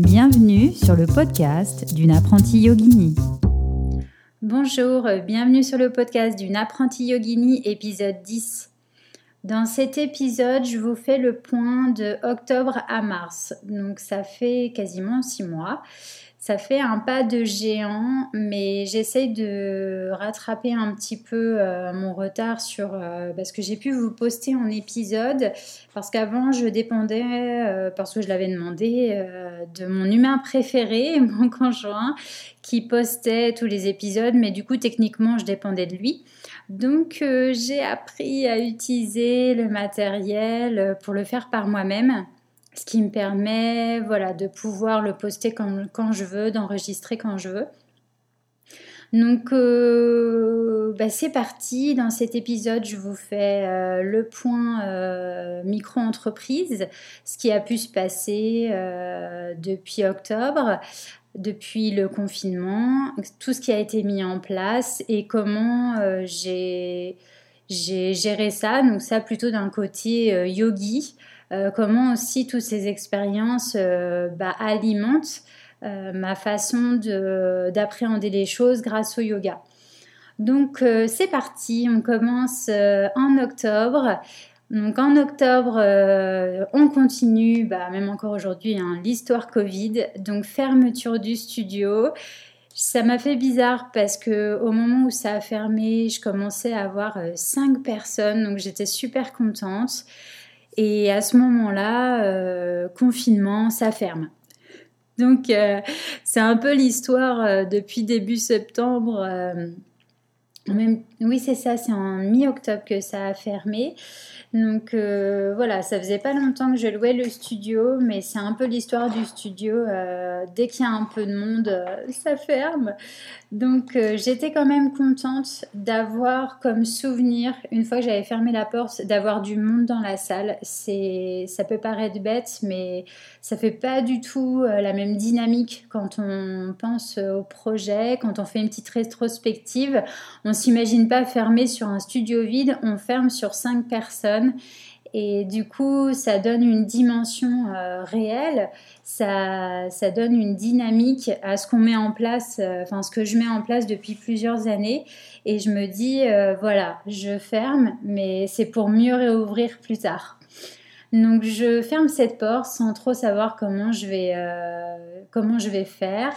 Bienvenue sur le podcast d'une apprentie yogini. Bonjour, bienvenue sur le podcast d'une apprentie yogini épisode 10. Dans cet épisode, je vous fais le point de octobre à mars. Donc ça fait quasiment 6 mois. Ça fait un pas de géant, mais j'essaye de rattraper un petit peu euh, mon retard sur euh, parce que j'ai pu vous poster en épisode parce qu'avant je dépendais euh, parce que je l'avais demandé de mon humain préféré, mon conjoint, qui postait tous les épisodes, mais du coup techniquement je dépendais de lui. Donc j'ai appris à utiliser le matériel pour le faire par moi-même ce qui me permet voilà, de pouvoir le poster quand, je veux, d'enregistrer quand je veux. Donc euh, bah, c'est parti, dans cet épisode je vous fais euh, le point euh, micro-entreprise, ce qui a pu se passer depuis octobre, depuis le confinement, tout ce qui a été mis en place et comment j'ai géré ça, donc ça plutôt d'un côté yogi, euh, comment aussi toutes ces expériences euh, bah, alimentent euh, ma façon d'appréhender les choses grâce au yoga. Donc c'est parti, on commence en octobre. Donc en octobre, on continue, bah, même encore aujourd'hui, hein, l'histoire Covid. Donc fermeture du studio. Ça m'a fait bizarre parce que au moment où ça a fermé, je commençais à avoir cinq personnes, donc j'étais super contente. Et à ce moment-là, euh, confinement, ça ferme. Donc euh, c'est un peu l'histoire euh, depuis début septembre. Oui, c'est ça, c'est en mi-octobre que ça a fermé. Donc voilà, ça faisait pas longtemps que je louais le studio, mais c'est un peu l'histoire du studio. dès qu'il y a un peu de monde, ça ferme. Donc euh, j'étais quand même contente d'avoir comme souvenir, une fois que j'avais fermé la porte, d'avoir du monde dans la salle. Ça peut paraître bête, mais ça fait pas du tout euh, la même dynamique quand on pense au projet, quand on fait une petite rétrospective. S'imagine pas fermer sur un studio vide, on ferme sur cinq personnes et du coup, ça donne une dimension euh, réelle, ça, ça, donne une dynamique à ce qu'on met en place, euh, enfin ce que je mets en place depuis plusieurs années. Et je me dis, euh, voilà, je ferme, mais c'est pour mieux réouvrir plus tard. Donc je ferme cette porte sans trop savoir comment je vais, comment je vais faire.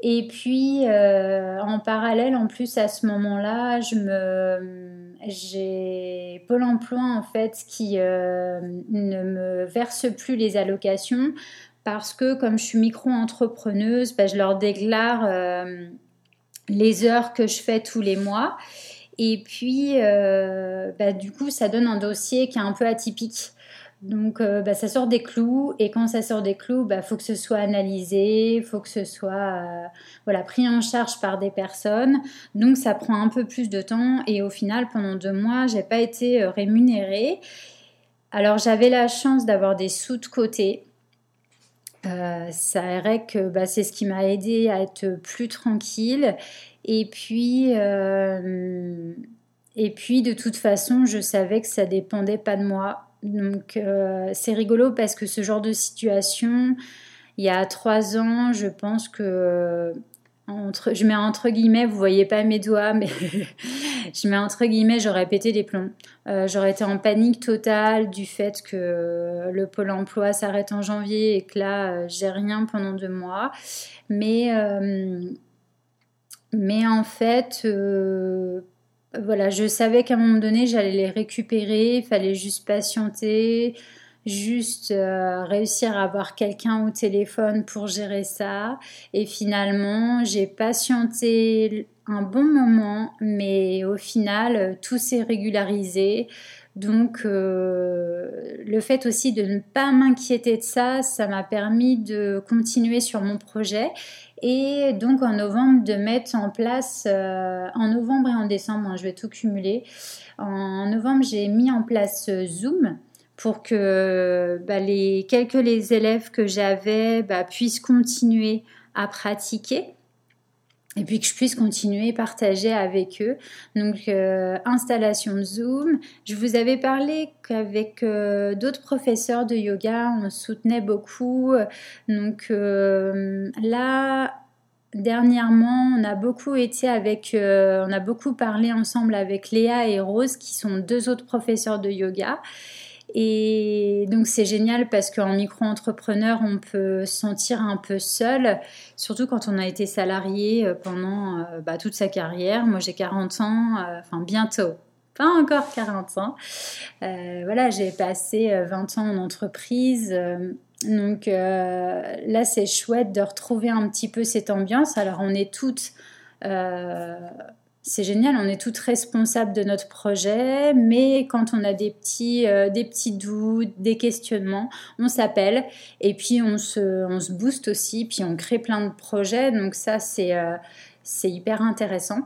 Et puis, en parallèle, en plus, à ce moment-là, j'ai Pôle emploi en fait qui euh, ne me verse plus les allocations parce que comme je suis micro-entrepreneuse, bah, je leur déclare euh, les heures que je fais tous les mois. Et puis, euh, bah, du coup, ça donne un dossier qui est un peu atypique. Donc euh, bah, ça sort des clous et quand ça sort des clous, il bah, faut que ce soit analysé, faut que ce soit euh, voilà, pris en charge par des personnes. Donc ça prend un peu plus de temps et au final pendant deux mois, j'ai pas été euh, rémunérée. Alors j'avais la chance d'avoir des sous de côté. ça vrai que bah, c'est ce qui m'a aidé à être plus tranquille. Et puis, et puis de toute façon, je savais que ça dépendait pas de moi donc euh, c'est rigolo parce que ce genre de situation, il y a trois ans, je pense que entre, je mets entre guillemets, vous voyez pas mes doigts, mais je mets entre guillemets, j'aurais pété les plombs. Euh, j'aurais été en panique totale du fait que le pôle emploi s'arrête en janvier et que là, euh, j'ai rien pendant deux mois. Mais, mais en fait, voilà, je savais qu'à un moment donné, j'allais les récupérer, il fallait juste patienter, juste euh, réussir à avoir quelqu'un au téléphone pour gérer ça. Et finalement, j'ai patienté un bon moment, mais au final, tout s'est régularisé. Donc, euh, le fait aussi de ne pas m'inquiéter de ça, ça m'a permis de continuer sur mon projet et donc en novembre de mettre en place, euh, en novembre et en décembre, hein, je vais tout cumuler, en novembre j'ai mis en place euh, Zoom pour que bah, les, les élèves que j'avais bah, puissent continuer à pratiquer. Et puis que je puisse continuer à partager avec eux. Donc, euh, installation de Zoom. Je vous avais parlé qu'avec euh, d'autres professeurs de yoga, on soutenait beaucoup. Donc euh, là, dernièrement, on a beaucoup été avec, on a beaucoup parlé ensemble avec Léa et Rose, qui sont deux autres professeurs de yoga. Et donc c'est génial parce qu'en micro-entrepreneur, on peut se sentir un peu seul, surtout quand on a été salarié euh, pendant euh, bah, toute sa carrière. Moi j'ai 40 ans, euh, enfin bientôt, pas encore 40 ans. voilà, j'ai passé 20 ans en entreprise. donc là, c'est chouette de retrouver un petit peu cette ambiance. Alors on est toutes c'est génial, on est toutes responsables de notre projet, mais quand on a des petits, euh, des petits doutes, des questionnements, on s'appelle et puis on se, on se booste aussi, puis on crée plein de projets. Donc ça, c'est euh, hyper intéressant.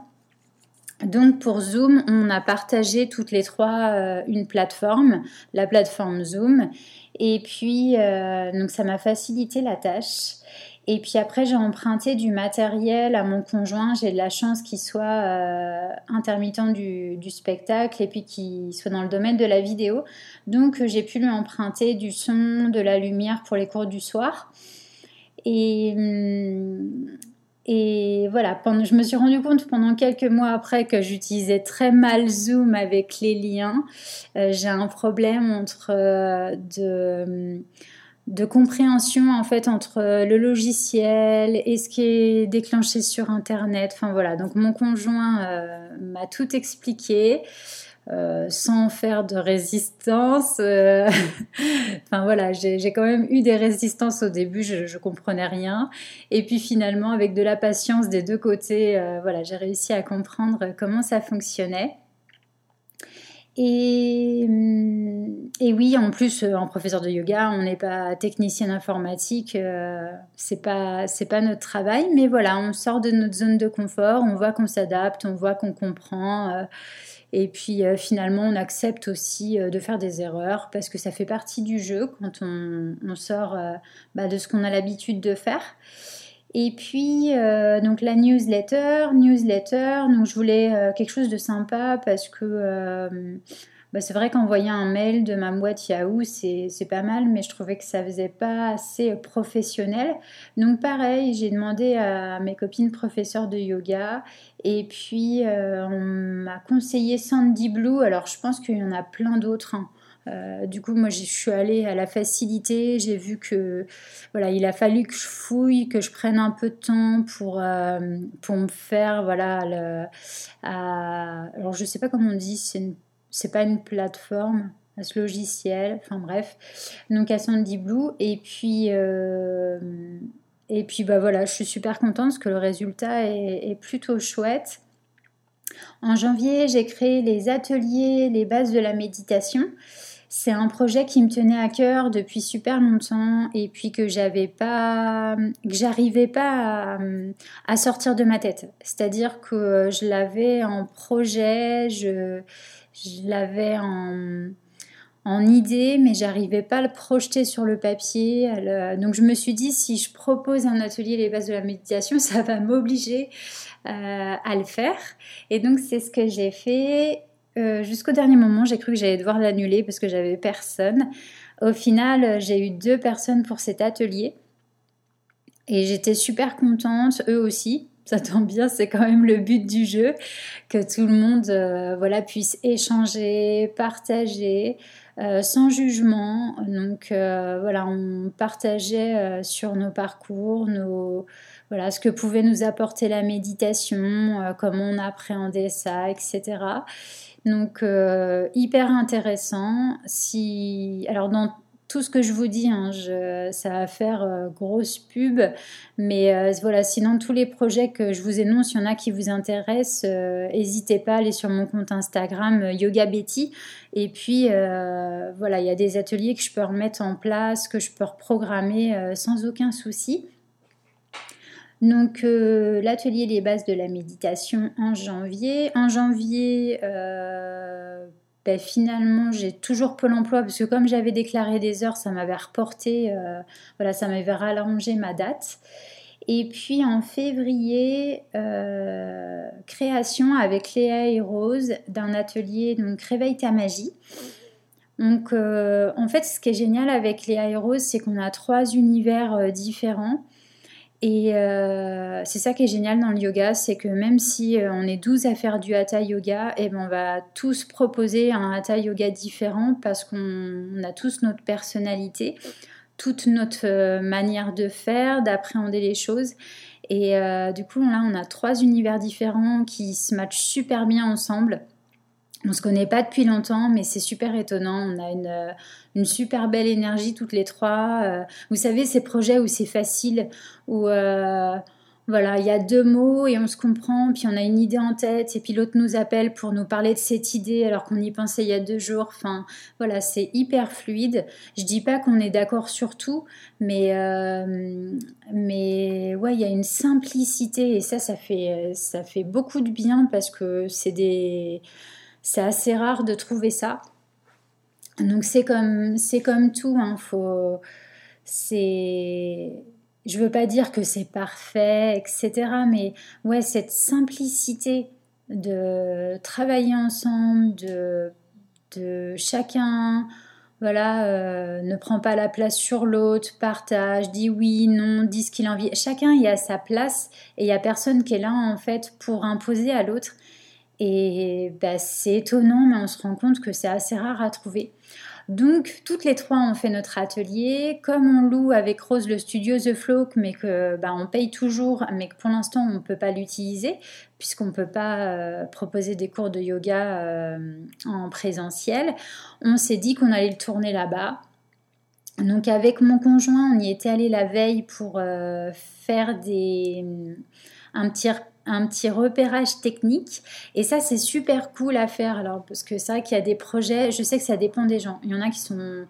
Donc pour Zoom, on a partagé toutes les trois euh, une plateforme, la plateforme Zoom. Et puis, donc ça m'a facilité la tâche. Et puis après, j'ai emprunté du matériel à mon conjoint. J'ai de la chance qu'il soit euh, intermittent du, spectacle et puis qu'il soit dans le domaine de la vidéo. Donc j'ai pu lui emprunter du son, de la lumière pour les cours du soir. Et, hum, et voilà, je me suis rendu compte pendant quelques mois après que j'utilisais très mal Zoom avec les liens. Euh, j'ai un problème entre euh, de hum, de compréhension en fait entre le logiciel et ce qui est déclenché sur internet. Enfin voilà, donc mon conjoint euh, m'a tout expliqué. Euh, sans faire de résistance. Euh, enfin voilà, j'ai quand même eu des résistances au début, je, je comprenais rien. Et puis finalement, avec de la patience des deux côtés, voilà, j'ai réussi à comprendre comment ça fonctionnait. Et, hum, oui, en plus, euh, en professeur de yoga, on n'est pas technicien informatique, euh, c'est pas pas notre travail, mais voilà, on sort de notre zone de confort, on voit qu'on s'adapte, on voit qu'on comprend, euh, et puis finalement, on accepte aussi de faire des erreurs parce que ça fait partie du jeu quand on, sort bah, de ce qu'on a l'habitude de faire. Et puis, euh, donc la newsletter, newsletter, donc je voulais euh, quelque chose de sympa parce que euh, bah, c'est vrai qu'envoyer un mail de ma boîte Yahoo, c'est pas mal, mais je trouvais que ça faisait pas assez professionnel. Donc pareil, j'ai demandé à mes copines professeurs de yoga et puis on m'a conseillé Sandy Blue. Alors je pense qu'il y en a plein d'autres. Hein. Euh, du coup, moi, je suis allée à la facilité. J'ai vu que, voilà, il a fallu que je fouille, que je prenne un peu de temps pour, euh, pour me faire, voilà, le, alors je sais pas comment on dit, c'est, c'est pas une plateforme, ce logiciel, enfin bref. Donc à Sandy Blue. Et puis, euh, et puis, bah voilà, je suis super contente parce que le résultat est, plutôt chouette. En janvier, j'ai créé les ateliers, les bases de la méditation. C'est un projet qui me tenait à cœur depuis super longtemps et puis que j'avais pas, que j'arrivais pas à, sortir de ma tête. C'est-à-dire que je l'avais en projet, je, je l'avais en, en idée, mais j'arrivais pas à le projeter sur le papier. Donc je me suis dit, si je propose un atelier les bases de la méditation, ça va m'obliger euh, à le faire. Et donc c'est ce que j'ai fait. Euh, jusqu'au dernier moment, j'ai cru que j'allais devoir l'annuler parce que j'avais personne. Au final, j'ai eu deux personnes pour cet atelier. Et j'étais super contente, eux aussi. Ça tombe bien, c'est quand même le but du jeu, que tout le monde euh, voilà, puisse échanger, partager, euh, sans jugement. Donc voilà, on partageait sur nos parcours, nos, voilà, ce que pouvait nous apporter la méditation, comment on appréhendait ça, etc. Donc euh, hyper intéressant. Si alors dans tout ce que je vous dis, hein, ça va faire euh, grosse pub, mais euh, voilà, sinon tous les projets que je vous énonce, il y en a qui vous intéressent, n'hésitez pas à aller sur mon compte Instagram Yoga Betty. Et puis voilà, il y a des ateliers que je peux remettre en place, que je peux reprogrammer sans aucun souci. Donc euh, l'atelier Les bases de la méditation en janvier. En janvier, euh, ben, finalement, j'ai toujours Pôle emploi parce que comme j'avais déclaré des heures, ça m'avait reporté, euh, voilà, ça m'avait rallongé ma date. Et puis en février, euh, création avec Léa et Rose d'un atelier, donc Réveille ta magie. Donc euh, en fait, ce qui est génial avec Léa et Rose, c'est qu'on a trois univers différents. Et c'est ça qui est génial dans le yoga, c'est que même si on est 12 à faire du hatha yoga, et eh ben on va tous proposer un hatha yoga différent parce qu'on a tous notre personnalité toute notre euh, manière de faire, d'appréhender les choses. Et euh, du coup, là, on a trois univers différents qui se matchent super bien ensemble. On se connaît pas depuis longtemps, mais c'est super étonnant. On a une, euh, une, super belle énergie toutes les trois. Vous savez, ces projets où c'est facile, où voilà, il y a deux mots et on se comprend, puis on a une idée en tête, et puis l'autre nous appelle pour nous parler de cette idée alors qu'on y pensait il y a deux jours. Enfin, voilà, c'est hyper fluide. Je dis pas qu'on est d'accord sur tout, mais, euh, mais ouais, il y a une simplicité et ça, ça fait, ça fait beaucoup de bien parce que c'est des, c'est assez rare de trouver ça. Donc c'est comme, c'est comme tout, hein, faut, c'est je veux pas dire que c'est parfait, etc. Mais ouais, cette simplicité de travailler ensemble, de, de chacun, voilà, euh, ne prend pas la place sur l'autre, partage, dit oui, non, dit ce qu'il a envie. Chacun y a sa place et il y a personne qui est là en fait pour imposer à l'autre. Et bah, c'est étonnant, mais on se rend compte que c'est assez rare à trouver. Donc, toutes les trois, on fait notre atelier. Comme on loue avec Rose le studio The Flow, mais que bah, on paye toujours, mais que pour l'instant, on ne peut pas l'utiliser, puisqu'on ne peut pas euh, proposer des cours de yoga euh, en présentiel, on s'est dit qu'on allait le tourner là-bas. Donc, avec mon conjoint, on y était allé la veille pour euh, faire des, un petit un petit repérage technique. Et ça, c'est super cool à faire. Alors, parce que c'est vrai qu'il y a des projets, je sais que ça dépend des gens. Il y en a qui sont.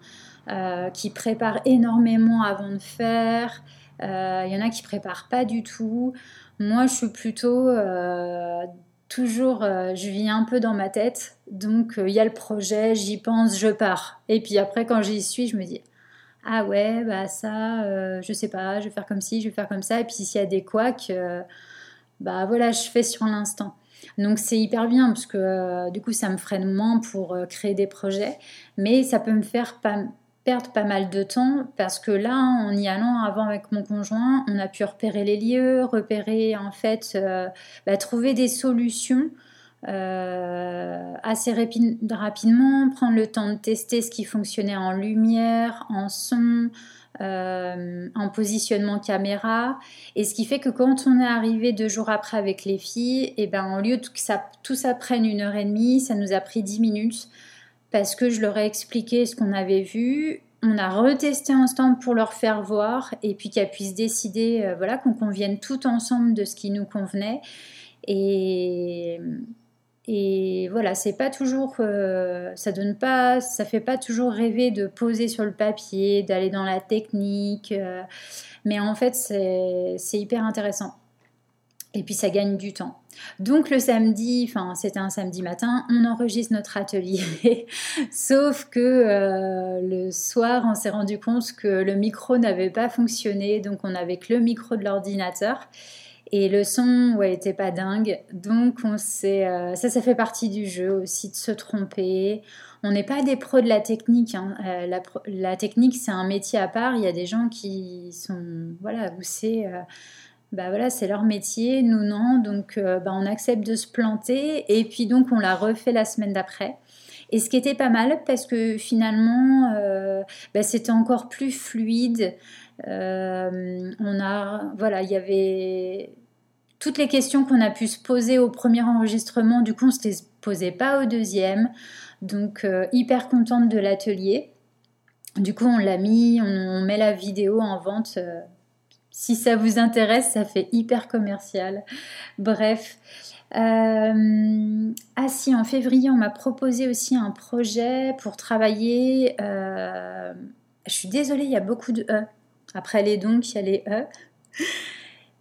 Euh, qui préparent énormément avant de faire. Euh, il y en a qui préparent pas du tout. Moi, je suis plutôt euh, toujours, je vis un peu dans ma tête. Donc, il y a le projet, j'y pense, je pars. Et puis après, quand j'y suis, je me dis, ah ouais, bah ça, je sais pas, je vais faire comme ci, je vais faire comme ça. Et puis s'il y a des couacs, bah voilà, je fais sur l'instant. Donc c'est hyper bien parce que euh, du coup ça me freine moins pour euh, créer des projets, mais ça peut me faire perdre pas mal de temps parce que là, en y allant avant avec mon conjoint, on a pu repérer les lieux, repérer en fait, euh, bah, trouver des solutions assez rapidement, prendre le temps de tester ce qui fonctionnait en lumière, en son, euh, en positionnement caméra. Et ce qui fait que quand on est arrivé deux jours après avec les filles, et eh ben, au lieu que ça, tout ça prenne une heure et demie, ça nous a pris dix minutes parce que je leur ai expliqué ce qu'on avait vu. On a retesté un pour leur faire voir et puis qu'elles puissent décider, euh, voilà, qu'on convienne tout ensemble de ce qui nous convenait. Et, et voilà, c'est pas toujours, euh, ça donne pas, ça fait pas toujours rêver de poser sur le papier, d'aller dans la technique, euh, mais en fait c'est hyper intéressant. Et puis ça gagne du temps. Donc le samedi, enfin c'était un samedi matin, on enregistre notre atelier. Sauf que euh, le soir, on s'est rendu compte que le micro n'avait pas fonctionné, donc on avait que le micro de l'ordinateur. Et le son, ouais, était pas dingue. Donc, on euh, ça, ça fait partie du jeu aussi de se tromper. On n'est pas des pros de la technique. Hein. Euh, la, technique, c'est un métier à part. Il y a des gens qui sont, voilà, c'est, euh, bah voilà, c'est leur métier. Nous non. Donc, bah, on accepte de se planter. Et puis donc, on l'a refait la semaine d'après. Et ce qui était pas mal parce que finalement, bah, c'était encore plus fluide. on a, voilà, il y avait toutes les questions qu'on a pu se poser au premier enregistrement, du coup, on ne se les posait pas au deuxième. Donc, euh, hyper contente de l'atelier. Du coup, on l'a mis, on, met la vidéo en vente. Euh, si ça vous intéresse, ça fait hyper commercial. Bref. Euh, ah si, en février, on m'a proposé aussi un projet pour travailler. je suis désolée, il y a beaucoup de E. Après les donc, il y a les E.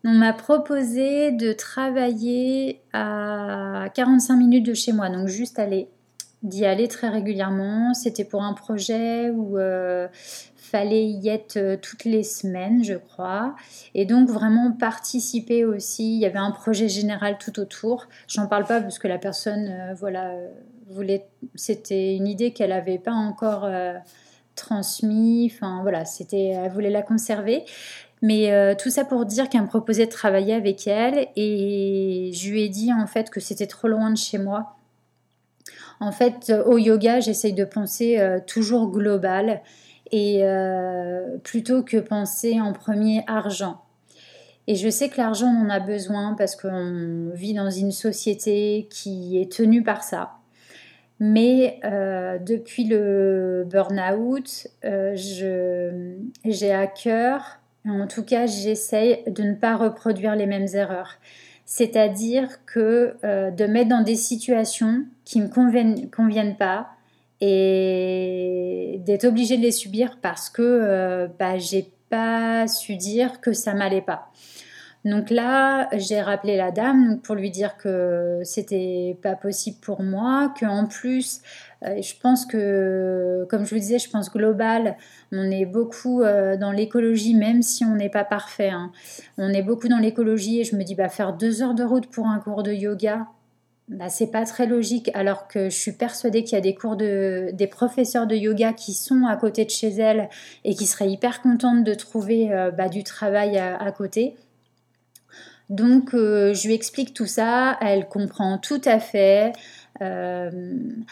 On m'a proposé de travailler à 45 minutes de chez moi, donc juste aller d'y aller très régulièrement. C'était pour un projet où euh, fallait y être euh, toutes les semaines, je crois. Et donc vraiment participer aussi. Il y avait un projet général tout autour. J'en parle pas parce que la personne, euh, voilà, voulait. C'était une idée qu'elle n'avait pas encore transmise. Enfin voilà, c'était, elle voulait la conserver. Mais tout ça pour dire qu'elle me proposait de travailler avec elle et je lui ai dit en fait que c'était trop loin de chez moi en fait, au yoga, j'essaye de penser euh, toujours global et euh, plutôt que penser en premier argent. Et je sais que l'argent, on en a besoin parce qu'on vit dans une société qui est tenue par ça. Mais euh, depuis le burn-out, j'ai à cœur, en tout cas j'essaye de ne pas reproduire les mêmes erreurs c'est-à-dire que euh, de mettre dans des situations qui ne me conviennent, pas et d'être obligé de les subir parce que euh, bah, j'ai pas su dire que ça m'allait pas. Donc là, j'ai rappelé la dame pour lui dire que c'était pas possible pour moi, que en plus, euh, je pense que, comme je vous disais, je pense global, on est beaucoup euh, dans l'écologie, même si on n'est pas parfait. Hein. On est beaucoup dans l'écologie et je me dis, bah, faire deux heures de route pour un cours de yoga, bah, c'est pas très logique, alors que je suis persuadée qu'il y a des cours de, des professeurs de yoga qui sont à côté de chez elle et qui seraient hyper contentes de trouver euh, bah, du travail à côté. Donc, euh, je lui explique tout ça, elle comprend tout à fait. Euh,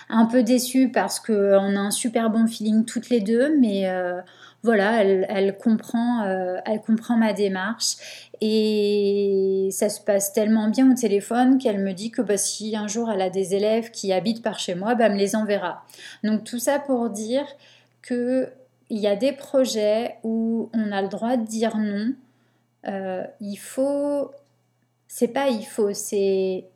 un peu déçue parce qu'on a un super bon feeling toutes les deux, mais euh, voilà, elle, comprend, elle comprend ma démarche et ça se passe tellement bien au téléphone qu'elle me dit que bah, si un jour elle a des élèves qui habitent par chez moi, bah, elle me les enverra. Donc tout ça pour dire que il y a des projets où on a le droit de dire non. il faut c'est pas il faut, c'est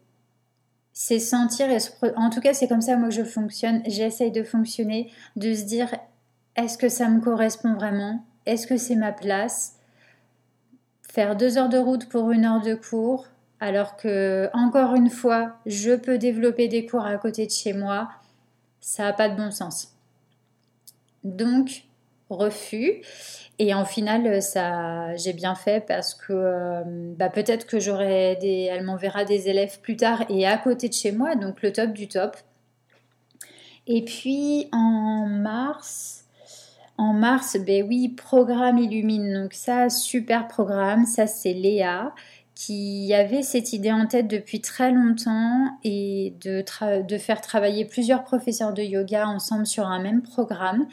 c'est sentir en tout cas c'est comme ça moi je fonctionne. J'essaye de fonctionner, de se dire est-ce que ça me correspond vraiment, est-ce que c'est ma place? Faire deux heures de route pour une heure de cours, alors que encore une fois je peux développer des cours à côté de chez moi, ça n'a pas de bon sens. Donc refus. Et en final, ça, j'ai bien fait parce que euh, bah, peut-être que j'aurai des, elle m'enverra des élèves plus tard et à côté de chez moi, donc le top du top. Et puis en mars, en mars, ben oui, programme Illumine. Donc ça, super programme. Ça, c'est Léa qui avait cette idée en tête depuis très longtemps et de, de faire travailler plusieurs professeurs de yoga ensemble sur un même programme.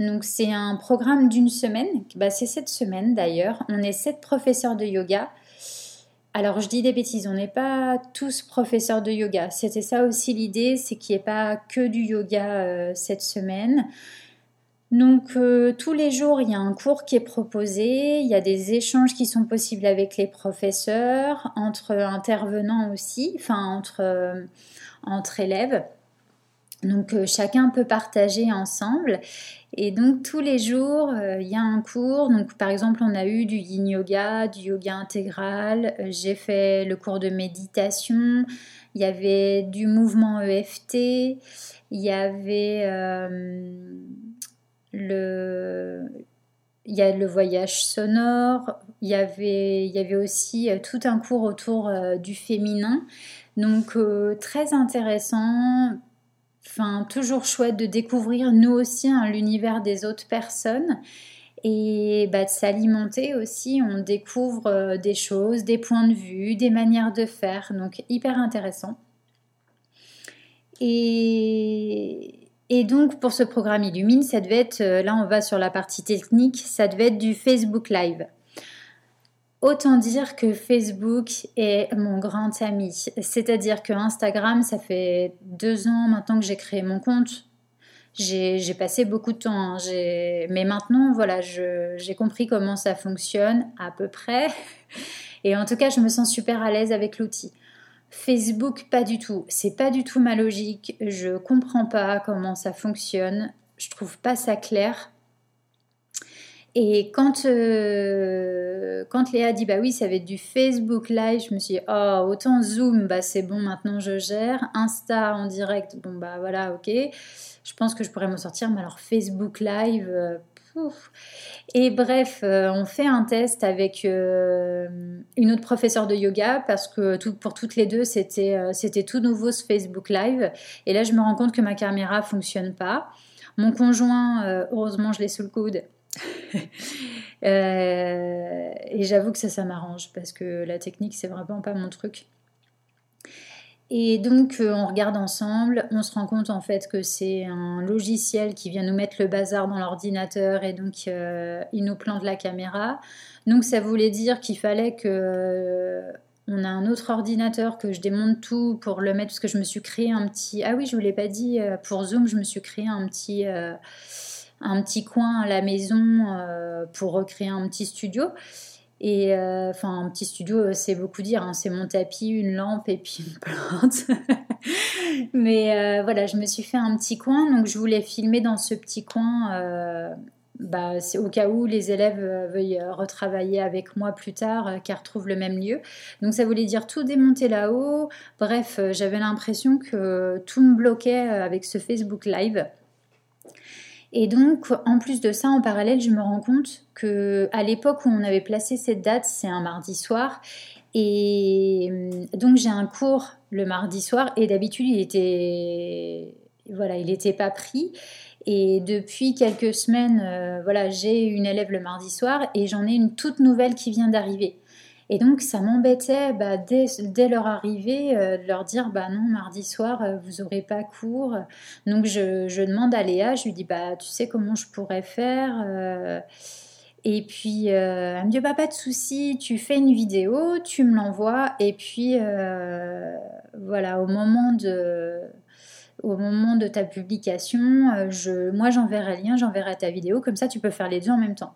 Donc c'est un programme d'une semaine, bah, c'est cette semaine d'ailleurs. On est sept professeurs de yoga. Alors je dis des bêtises, on n'est pas tous professeurs de yoga. C'était ça aussi l'idée, c'est qu'il n'y ait pas que du yoga euh, cette semaine. Donc euh, tous les jours, il y a un cours qui est proposé, il y a des échanges qui sont possibles avec les professeurs, entre intervenants aussi, enfin entre, euh, entre élèves. Donc chacun peut partager ensemble et donc tous les jours, euh, il y a un cours. Donc par exemple, on a eu du yin yoga, du yoga intégral. Euh, j'ai fait le cours de méditation. Il y avait du mouvement EFT. Il y avait euh, le y a le voyage sonore, il y avait, il y avait aussi tout un cours autour du féminin. Donc très intéressant, Enfin, toujours chouette de découvrir nous aussi hein, l'univers des autres personnes et bah, de s'alimenter aussi. On découvre euh, des choses, des points de vue, des manières de faire. Donc, hyper intéressant. Et, et donc, pour ce programme Illumine, ça devait être, euh, là on va sur la partie technique, ça devait être du Facebook Live. Autant dire que Facebook est mon grand ami. C'est-à-dire que Instagram, ça fait deux ans maintenant que j'ai créé mon compte. J'ai passé beaucoup de temps, hein. mais maintenant, voilà, j'ai compris comment ça fonctionne à peu près. Et en tout cas, je me sens super à l'aise avec l'outil. Facebook, pas du tout. C'est pas du tout ma logique. Je comprends pas comment ça fonctionne. Je trouve pas ça clair. Et quand, euh, quand Léa dit bah oui, ça va être du Facebook Live, je me suis dit oh, autant Zoom, bah c'est bon, maintenant je gère. Insta en direct, bon bah voilà, ok. Je pense que je pourrais m'en sortir, mais alors Facebook Live, euh, pouf. Et bref, euh, on fait un test avec une autre professeure de yoga parce que pour toutes les deux, c'était c'était tout nouveau ce Facebook Live. Et là, je me rends compte que ma caméra fonctionne pas. Mon conjoint, heureusement, je l'ai sous le coude Euh, et j'avoue que ça, ça m'arrange parce que la technique, c'est vraiment pas mon truc. Et donc, euh, on regarde ensemble, on se rend compte en fait que c'est un logiciel qui vient nous mettre le bazar dans l'ordinateur et donc euh, il nous plante la caméra. Donc, ça voulait dire qu'il fallait que on a un autre ordinateur que je démonte tout pour le mettre parce que je me suis créé un petit. Ah oui, je vous l'ai pas dit pour Zoom, je me suis créé un petit un petit coin à la maison euh, pour recréer un petit studio. Et euh, enfin, un petit studio, euh, c'est beaucoup dire. Hein. c'est mon tapis, une lampe et puis une plante. Mais voilà, je me suis fait un petit coin. Donc, je voulais filmer dans ce petit coin. Bah, au cas où les élèves veuillent retravailler avec moi plus tard, car retrouvent le même lieu. Donc, ça voulait dire tout démonter là-haut. Bref, j'avais l'impression que tout me bloquait avec ce Facebook Live. Et donc, en plus de ça, en parallèle, je me rends compte que à l'époque où on avait placé cette date, c'est un mardi soir. Et hum, donc, j'ai un cours le mardi soir. Et d'habitude, il était, voilà, il n'était pas pris. Et depuis quelques semaines, euh, voilà, j'ai une élève le mardi soir et j'en ai une toute nouvelle qui vient d'arriver. Et donc, ça m'embêtait bah, dès, leur arrivée euh, de leur dire bah non, mardi soir, euh, vous n'aurez pas cours. Donc, je, demande à Léa, je lui dis bah tu sais comment je pourrais faire euh. Et puis, elle me dit bah, pas de souci, tu fais une vidéo, tu me l'envoies. Et puis, voilà, au moment de au moment de ta publication, moi j'enverrai le lien, j'enverrai ta vidéo, comme ça tu peux faire les deux en même temps.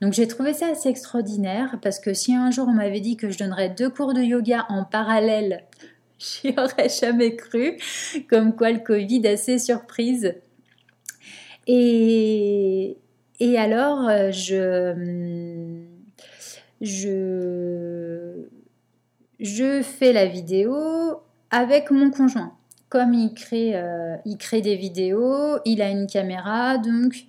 Donc j'ai trouvé ça assez extraordinaire parce que si un jour on m'avait dit que je donnerais deux cours de yoga en parallèle, j'y aurais jamais cru. Comme quoi le Covid assez surprise. Et, et alors euh, je, je, je fais la vidéo avec mon conjoint. Comme il crée, euh, il crée des vidéos, il a une caméra, donc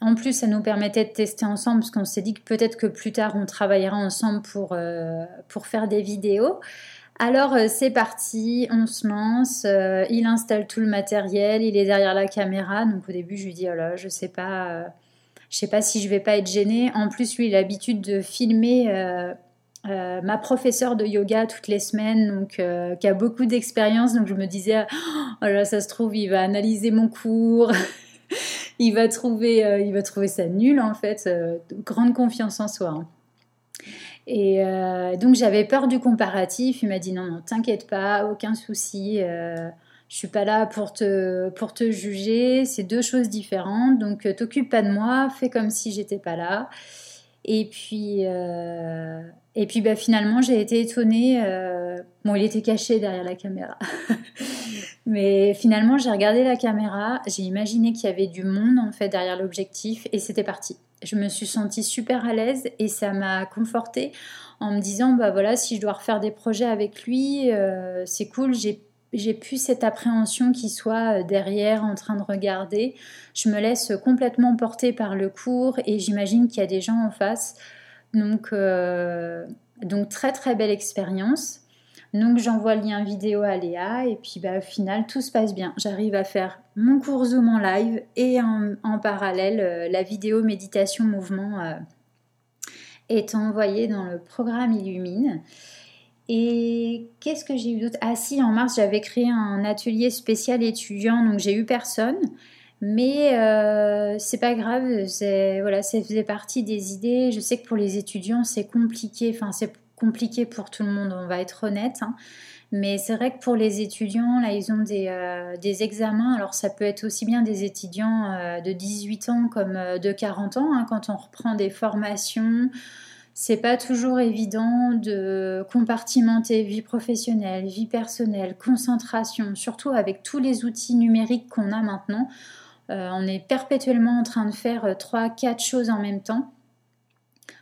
en plus, ça nous permettait de tester ensemble parce qu'on s'est dit que peut-être que plus tard on travaillera ensemble pour, euh, pour faire des vidéos. Alors euh, c'est parti, on se lance, euh, il installe tout le matériel, il est derrière la caméra. Donc au début je lui dis oh là, je sais pas, je sais pas si je vais pas être gênée. En plus lui il a l'habitude de filmer ma professeure de yoga toutes les semaines, donc qui a beaucoup d'expérience. Donc je me disais oh là ça se trouve il va analyser mon cours. il va trouver, euh, il va trouver ça nul en fait. Euh, grande confiance en soi. Hein. Et euh, donc j'avais peur du comparatif. Il m'a dit non, non, t'inquiète pas, aucun souci. je suis pas là pour te, pour juger. C'est deux choses différentes. Donc t'occupe pas de moi. Fais comme si j'étais pas là. Et puis, et puis bah, finalement, j'ai été étonnée. bon, il était caché derrière la caméra. Mais finalement, j'ai regardé la caméra, j'ai imaginé qu'il y avait du monde en fait derrière l'objectif et c'était parti. Je me suis sentie super à l'aise et ça m'a confortée en me disant bah voilà, si je dois refaire des projets avec lui, euh, c'est cool, j'ai j'ai plus cette appréhension qui soit euh, derrière en train de regarder. Je me laisse complètement porter par le cours et j'imagine qu'il y a des gens en face. Donc, euh, donc très très belle expérience. Donc j'envoie le lien vidéo à Léa et puis bah, au final tout se passe bien. J'arrive à faire mon cours Zoom en live et en, parallèle euh, la vidéo méditation mouvement est envoyée dans le programme Illumine. Et qu'est-ce que j'ai eu d'autre? Ah si, en mars j'avais créé un atelier spécial étudiant, donc j'ai eu personne. Mais euh, c'est pas grave, voilà, ça faisait partie des idées. Je sais que pour les étudiants c'est compliqué, enfin c'est compliqué pour tout le monde, on va être honnête. Hein. Mais c'est vrai que pour les étudiants, là, ils ont des, euh, des, examens. Alors, ça peut être aussi bien des étudiants euh, de 18 ans comme euh, de 40 ans. Hein, quand on reprend des formations, c'est pas toujours évident de compartimenter vie professionnelle, vie personnelle, concentration, surtout avec tous les outils numériques qu'on a maintenant. on est perpétuellement en train de faire trois, quatre choses en même temps.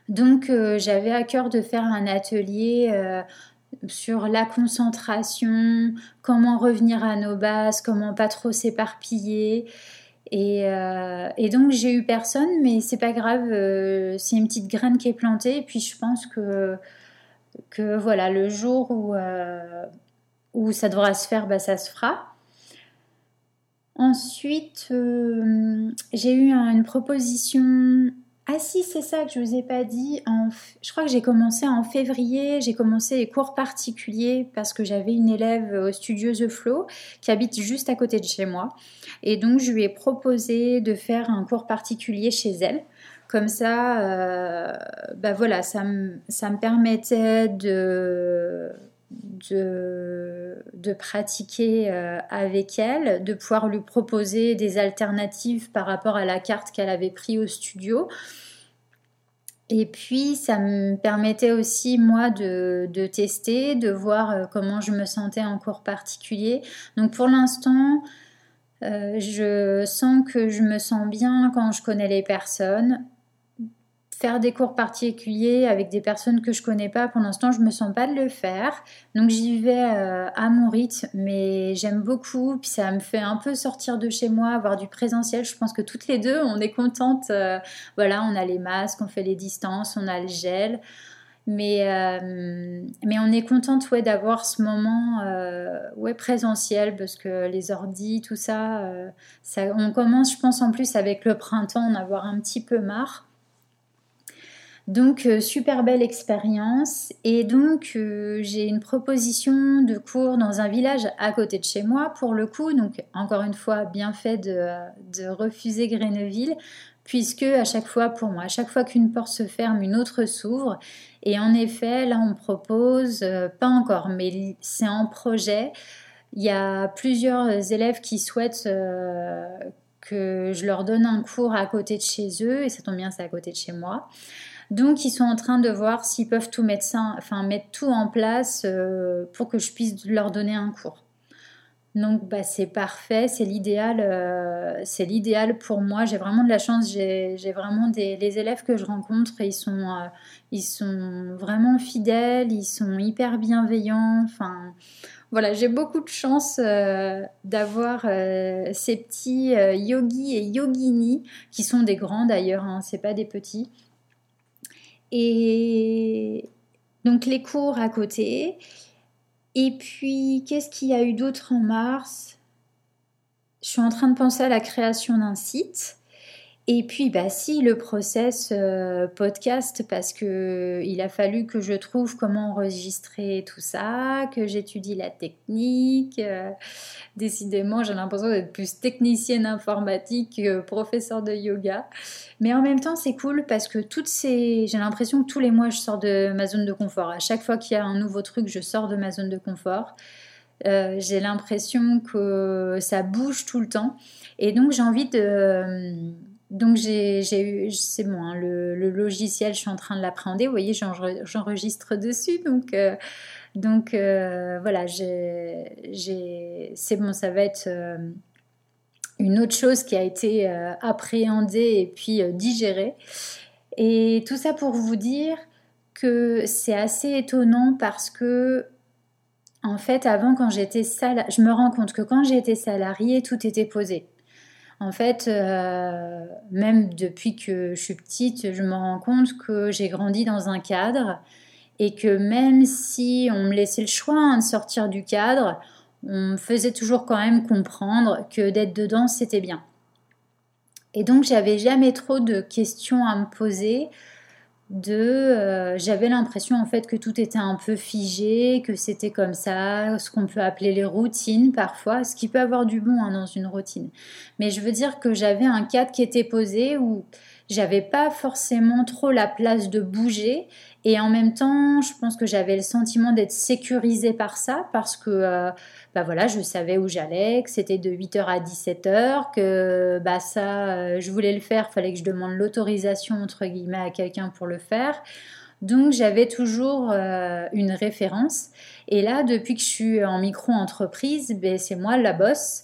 Donc j'avais à cœur de faire un atelier sur la concentration, comment revenir à nos bases, comment pas trop s'éparpiller. Et, euh, donc j'ai eu personne, mais c'est pas grave, euh, c'est une petite graine qui est plantée. Et puis je pense que, que voilà, le jour où, euh, où ça devra se faire, bah, ça se fera. Ensuite, j'ai eu une proposition ah si, c'est ça que je vous ai pas dit. Je crois que j'ai commencé en février, j'ai commencé les cours particuliers parce que j'avais une élève au studio The Flow qui habite juste à côté de chez moi. Et donc je lui ai proposé de faire un cours particulier chez elle. Comme ça, euh, bah voilà, ça me, ça me permettait de, de, de pratiquer euh, avec elle, de pouvoir lui proposer des alternatives par rapport à la carte qu'elle avait prise au studio. Et puis, ça me permettait aussi, moi, de, de tester, de voir euh, comment je me sentais en cours particulier. Donc, pour l'instant, euh, je sens que je me sens bien quand je connais les personnes faire des cours particuliers avec des personnes que je connais pas, pour l'instant, je me sens pas de le faire. Donc j'y vais euh, à mon rythme, mais j'aime beaucoup. Puis ça me fait un peu sortir de chez moi, avoir du présentiel. Je pense que toutes les deux, on est contentes. Euh, voilà, on a les masques, on fait les distances, on a le gel. Mais, euh, mais on est contente ouais, d'avoir ce moment ouais, présentiel parce que les ordis, tout ça, ça, on commence, je pense, en plus avec le printemps, en avoir un petit peu marre. Donc, euh, super belle expérience. Et donc, euh, j'ai une proposition de cours dans un village à côté de chez moi, pour le coup. Donc, encore une fois, bien fait de, refuser Greneville, puisque à chaque fois, pour moi, à chaque fois qu'une porte se ferme, une autre s'ouvre. Et en effet, là, on propose, euh, pas encore, mais c'est en projet. Il y a plusieurs élèves qui souhaitent que je leur donne un cours à côté de chez eux, et ça tombe bien, c'est à côté de chez moi. Donc, ils sont en train de voir s'ils peuvent tout mettre, enfin, mettre tout en place euh, pour que je puisse leur donner un cours. Donc, bah, c'est parfait, c'est l'idéal, euh, c'est l'idéal pour moi. J'ai vraiment de la chance. J'ai vraiment des les élèves que je rencontre, ils sont, euh, ils sont vraiment fidèles, ils sont hyper bienveillants. Enfin, voilà, j'ai beaucoup de chance d'avoir ces petits yogis et yoginis qui sont des grands d'ailleurs. Hein, c'est pas des petits et donc les cours à côté. Et puis, qu'est-ce qu'il y a eu d'autre en mars? Je suis en train de penser à la création d'un site. Et puis, bah, si le process euh, podcast, parce que il a fallu que je trouve comment enregistrer tout ça, que j'étudie la technique. Euh, décidément, j'ai l'impression d'être plus technicienne informatique que professeur de yoga. Mais en même temps, c'est cool parce que toutes ces, j'ai l'impression que tous les mois, je sors de ma zone de confort. À chaque fois qu'il y a un nouveau truc, je sors de ma zone de confort. Euh, j'ai l'impression que ça bouge tout le temps. Et donc, j'ai envie de donc j'ai eu, c'est bon, hein, le, logiciel, je suis en train de l'appréhender. Vous voyez, j'enregistre dessus, donc euh, euh, voilà, c'est bon, ça va être euh, une autre chose qui a été appréhendée et puis digérée. Et tout ça pour vous dire que c'est assez étonnant parce que en fait, avant, quand j'étais salariée, je me rends compte que quand j'étais salariée, tout était posé. En fait, euh, même depuis que je suis petite, je me rends compte que j'ai grandi dans un cadre et que même si on me laissait le choix hein, de sortir du cadre, on me faisait toujours quand même comprendre que d'être dedans, c'était bien. Et donc, j'avais jamais trop de questions à me poser de euh, j'avais l'impression en fait que tout était un peu figé, que c'était comme ça, ce qu'on peut appeler les routines parfois, ce qui peut avoir du bon hein, dans une routine. Mais je veux dire que j'avais un cadre qui était posé où j'avais pas forcément trop la place de bouger et en même temps, je pense que j'avais le sentiment d'être sécurisée par ça parce que euh, bah voilà, je savais où j'allais, que c'était de 8h à 17h, que bah ça, euh, je voulais le faire, fallait que je demande l'autorisation entre guillemets à quelqu'un pour le faire. Donc j'avais toujours euh, une référence. Et là, depuis que je suis en micro-entreprise, ben, c'est moi la bosse.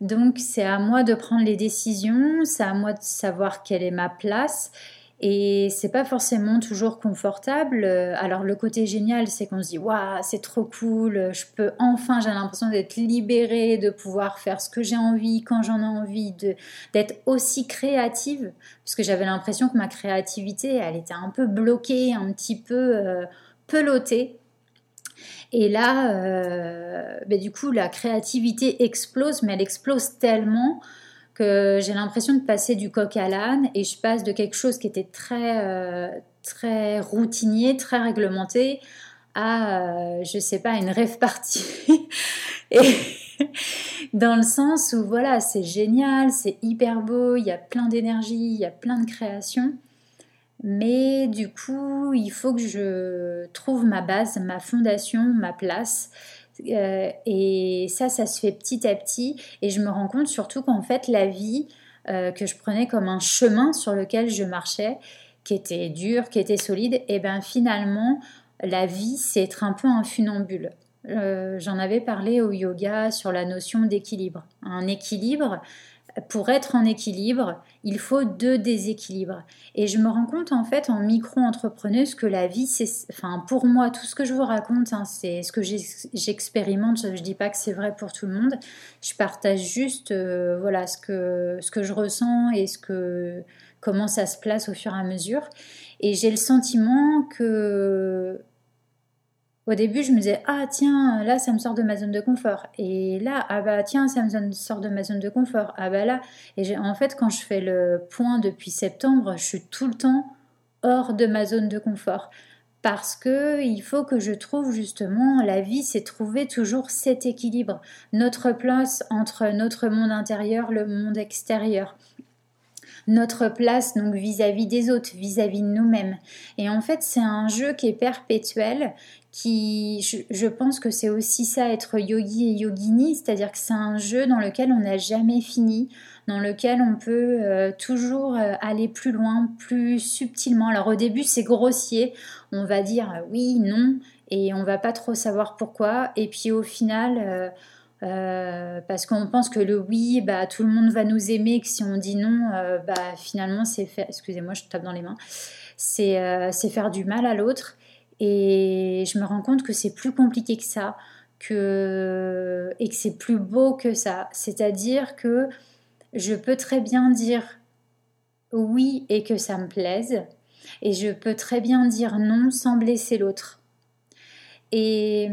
Donc c'est à moi de prendre les décisions, c'est à moi de savoir quelle est ma place. Et c'est pas forcément toujours confortable. Alors le côté génial, c'est qu'on se dit waouh, c'est trop cool, je peux enfin, j'ai l'impression d'être libérée, de pouvoir faire ce que j'ai envie quand j'en ai envie, d'être aussi créative, parce que j'avais l'impression que ma créativité, elle était un peu bloquée, un petit peu euh, peloté. Et là, euh, ben, du coup, la créativité explose, mais elle explose tellement que j'ai l'impression de passer du coq à l'âne et je passe de quelque chose qui était très, euh, très routinier, très réglementé, à, euh, je sais pas, une rêve partie. et dans le sens où, voilà, c'est génial, c'est hyper beau, il y a plein d'énergie, il y a plein de créations. Mais du coup, il faut que je trouve ma base, ma fondation, ma place. Euh, et ça, ça se fait petit à petit. Et je me rends compte surtout qu'en fait, la vie euh, que je prenais comme un chemin sur lequel je marchais, qui était dur, qui était solide, et eh bien finalement, la vie, c'est être un peu un funambule. Euh, j'en avais parlé au yoga sur la notion d'équilibre. Un équilibre, pour être en équilibre, il faut deux déséquilibres. Et je me rends compte en fait en micro-entrepreneuse que la vie, c'est, enfin pour moi, tout ce que je vous raconte, hein, c'est ce que j'expérimente. Je ne dis pas que c'est vrai pour tout le monde. Je partage juste, euh, voilà, ce que ce que je ressens et ce que comment ça se place au fur et à mesure. Et j'ai le sentiment que au début, je me disais ah tiens là ça me sort de ma zone de confort. Et là ah bah tiens ça me sort de ma zone de confort. Ah bah là. Et en fait quand je fais le point depuis septembre, je suis tout le temps hors de ma zone de confort. Parce que il faut que je trouve justement la vie, c'est trouver toujours cet équilibre, notre place entre notre monde intérieur, le monde extérieur notre place donc vis-à-vis des autres, vis-à-vis de nous-mêmes. Et en fait, c'est un jeu qui est perpétuel, qui, je, pense que c'est aussi ça être yogi et yogini, c'est-à-dire que c'est un jeu dans lequel on n'a jamais fini, dans lequel on peut euh, toujours euh, aller plus loin, plus subtilement. Alors au début c'est grossier, on va dire oui, non, et on va pas trop savoir pourquoi, et puis au final euh, parce qu'on pense que le oui, bah, tout le monde va nous aimer, que si on dit non, euh, bah, finalement, c'est faire, excusez-moi, je tape dans les mains, c'est, euh, c'est faire du mal à l'autre. Et je me rends compte que c'est plus compliqué que ça, que, et que c'est plus beau que ça. C'est-à-dire que je peux très bien dire oui et que ça me plaise, et je peux très bien dire non sans blesser l'autre. Et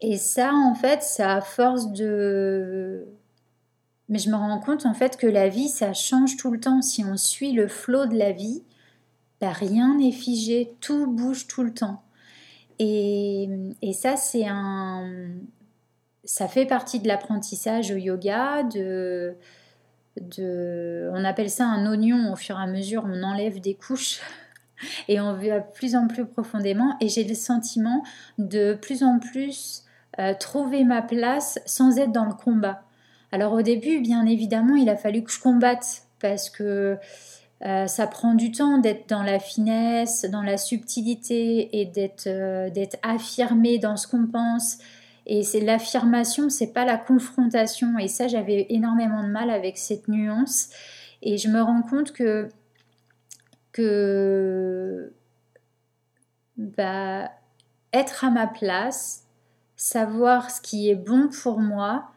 et ça, en fait, ça à force de... Mais je me rends compte, en fait, que la vie, ça change tout le temps. Si on suit le flot de la vie, bah, rien n'est figé, tout bouge tout le temps. Et, ça, c'est un... Ça fait partie de l'apprentissage au yoga, de... De, on appelle ça un oignon au fur et à mesure, on enlève des couches et on va plus en plus profondément. Et j'ai le sentiment de plus en plus euh, trouver ma place sans être dans le combat. Alors au début, bien évidemment, il a fallu que je combatte parce que euh, ça prend du temps d'être dans la finesse, dans la subtilité et d'être euh, affirmé dans ce qu'on pense. Et c'est l'affirmation, c'est pas la confrontation. Et ça, j'avais énormément de mal avec cette nuance. Et je me rends compte que que bah, être à ma place, savoir ce qui est bon pour moi,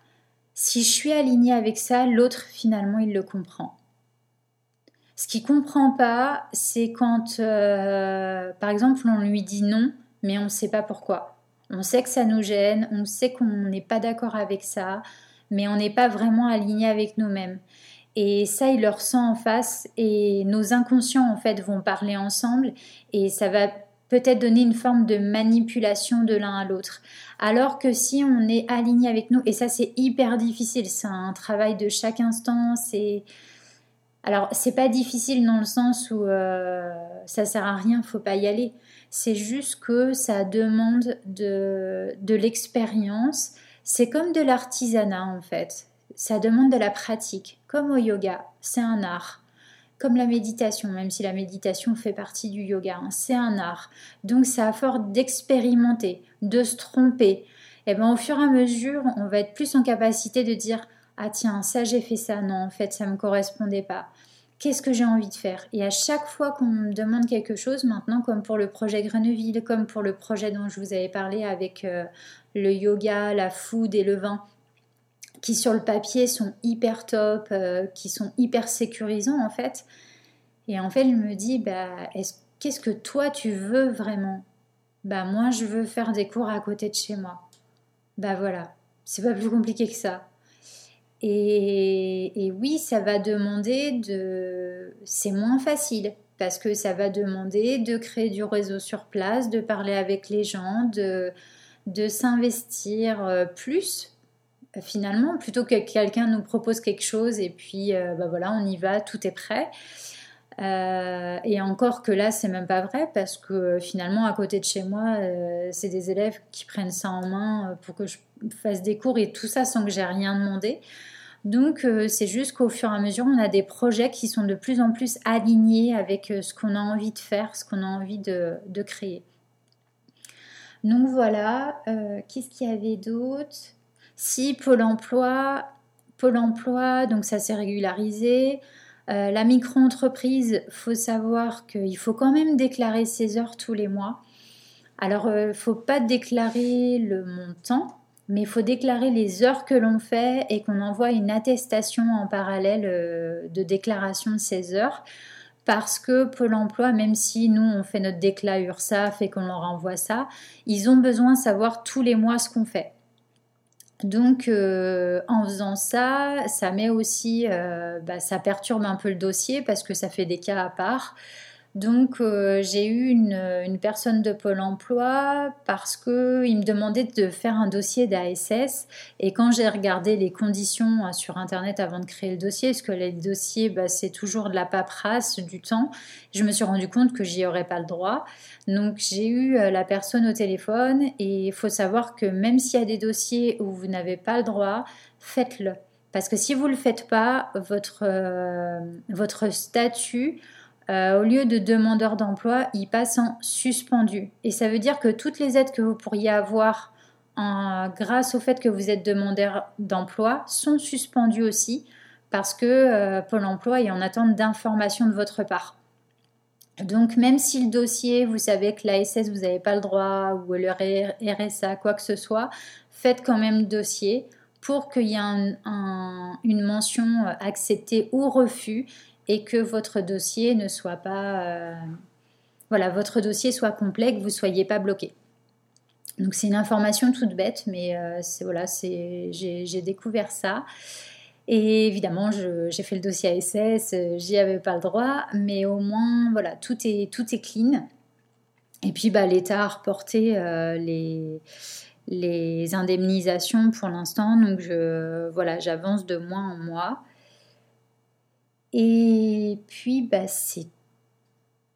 si je suis alignée avec ça, l'autre finalement il le comprend. Ce qu'il comprend pas, c'est quand, euh, par exemple, on lui dit non, mais on ne sait pas pourquoi. On sait que ça nous gêne, on sait qu'on n'est pas d'accord avec ça, mais on n'est pas vraiment aligné avec nous-mêmes. Et ça, il le ressent en face, et nos inconscients en fait vont parler ensemble, et ça va peut-être donner une forme de manipulation de l'un à l'autre. Alors que si on est aligné avec nous, et ça c'est hyper difficile, c'est un travail de chaque instant, c'est... Alors c'est pas difficile dans le sens où euh, ça sert à rien, faut pas y aller. C'est juste que ça demande de, de l'expérience. C'est comme de l'artisanat en fait. Ça demande de la pratique, comme au yoga. C'est un art comme la méditation, même si la méditation fait partie du yoga, hein. c'est un art. Donc à force d'expérimenter, de se tromper. Et ben au fur et à mesure, on va être plus en capacité de dire ah tiens, ça j'ai fait ça, non, en fait, ça ne me correspondait pas. Qu'est-ce que j'ai envie de faire? Et à chaque fois qu'on me demande quelque chose, maintenant, comme pour le projet Greneville, comme pour le projet dont je vous avais parlé avec euh, le yoga, la food et le vin, qui sur le papier sont hyper top, euh, qui sont hyper sécurisants en fait. Et en fait, je me dis, bah, qu'est-ce que toi tu veux vraiment? Bah moi, je veux faire des cours à côté de chez moi. Bah voilà, c'est pas plus compliqué que ça. Et, oui, ça va demander de... C'est moins facile parce que ça va demander de créer du réseau sur place, de parler avec les gens, de, de s'investir euh, plus finalement, plutôt que quelqu'un nous propose quelque chose et puis euh, bah voilà, on y va, tout est prêt. Euh, et encore que là, c'est même pas vrai parce que finalement, à côté de chez moi, c'est des élèves qui prennent ça en main pour que je fasse des cours et tout ça sans que j'ai rien demandé. Donc euh, c'est juste qu'au fur et à mesure, on a des projets qui sont de plus en plus alignés avec euh, ce qu'on a envie de faire, ce qu'on a envie de, créer. Donc voilà, euh, qu'est-ce qu'il y avait d'autre? Si Pôle Emploi, Pôle Emploi, donc ça s'est régularisé. la micro-entreprise, faut savoir qu'il faut quand même déclarer ses heures tous les mois. Alors, il ne faut pas déclarer le montant, mais il faut déclarer les heures que l'on fait et qu'on envoie une attestation en parallèle euh, de déclaration de ces heures. Parce que Pôle emploi, même si nous on fait notre déclat URSAF et qu'on leur envoie ça, ils ont besoin de savoir tous les mois ce qu'on fait. Donc euh, en faisant ça, ça met aussi, euh, bah, ça perturbe un peu le dossier parce que ça fait des cas à part. Donc euh, j'ai eu une, personne de Pôle Emploi parce qu'il me demandait de faire un dossier d'ASS et quand j'ai regardé les conditions euh, sur Internet avant de créer le dossier, parce que les dossiers bah, c'est toujours de la paperasse, du temps, je me suis rendu compte que j'y aurais pas le droit. Donc j'ai eu euh, la personne au téléphone et il faut savoir que même s'il y a des dossiers où vous n'avez pas le droit, faites-le. Parce que si vous ne le faites pas, votre, votre statut euh, au lieu de demandeur d'emploi, il passe en suspendu. Et ça veut dire que toutes les aides que vous pourriez avoir grâce au fait que vous êtes demandeur d'emploi sont suspendues aussi parce que euh, Pôle Emploi est en attente d'informations de votre part. Donc même si le dossier, vous savez que l'ASS, vous n'avez pas le droit, ou le RSA, quoi que ce soit, faites quand même dossier pour qu'il y ait une mention euh, acceptée ou refus et que votre dossier ne soit pas, euh, voilà, votre dossier soit complet, que vous ne soyez pas bloqué. Donc c'est une information toute bête, mais euh, voilà, j'ai découvert ça. Et évidemment, j'ai fait le dossier ASS, j'y avais pas le droit, mais au moins, voilà, tout est, tout est clean. Et puis, bah, l'État a reporté euh, les, les indemnisations pour l'instant, donc je, voilà, j'avance de mois en mois. Et puis, bah, c'est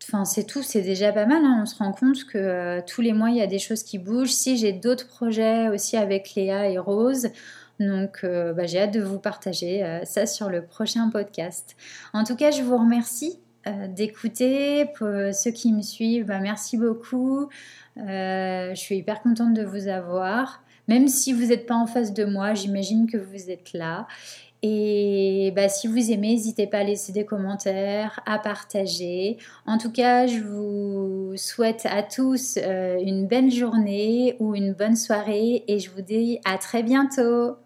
Enfin, c'est tout, c'est déjà pas mal. Hein. On se rend compte que euh, tous les mois, il y a des choses qui bougent. Si j'ai d'autres projets aussi avec Léa et Rose, donc euh, bah, j'ai hâte de vous partager euh, ça sur le prochain podcast. En tout cas, je vous remercie d'écouter. Pour ceux qui me suivent, bah, merci beaucoup. je suis hyper contente de vous avoir. Même si vous n'êtes pas en face de moi, j'imagine que vous êtes là. Et bah, si vous aimez, n'hésitez pas à laisser des commentaires, à partager. En tout cas, je vous souhaite à tous euh, une belle journée ou une bonne soirée et je vous dis à très bientôt.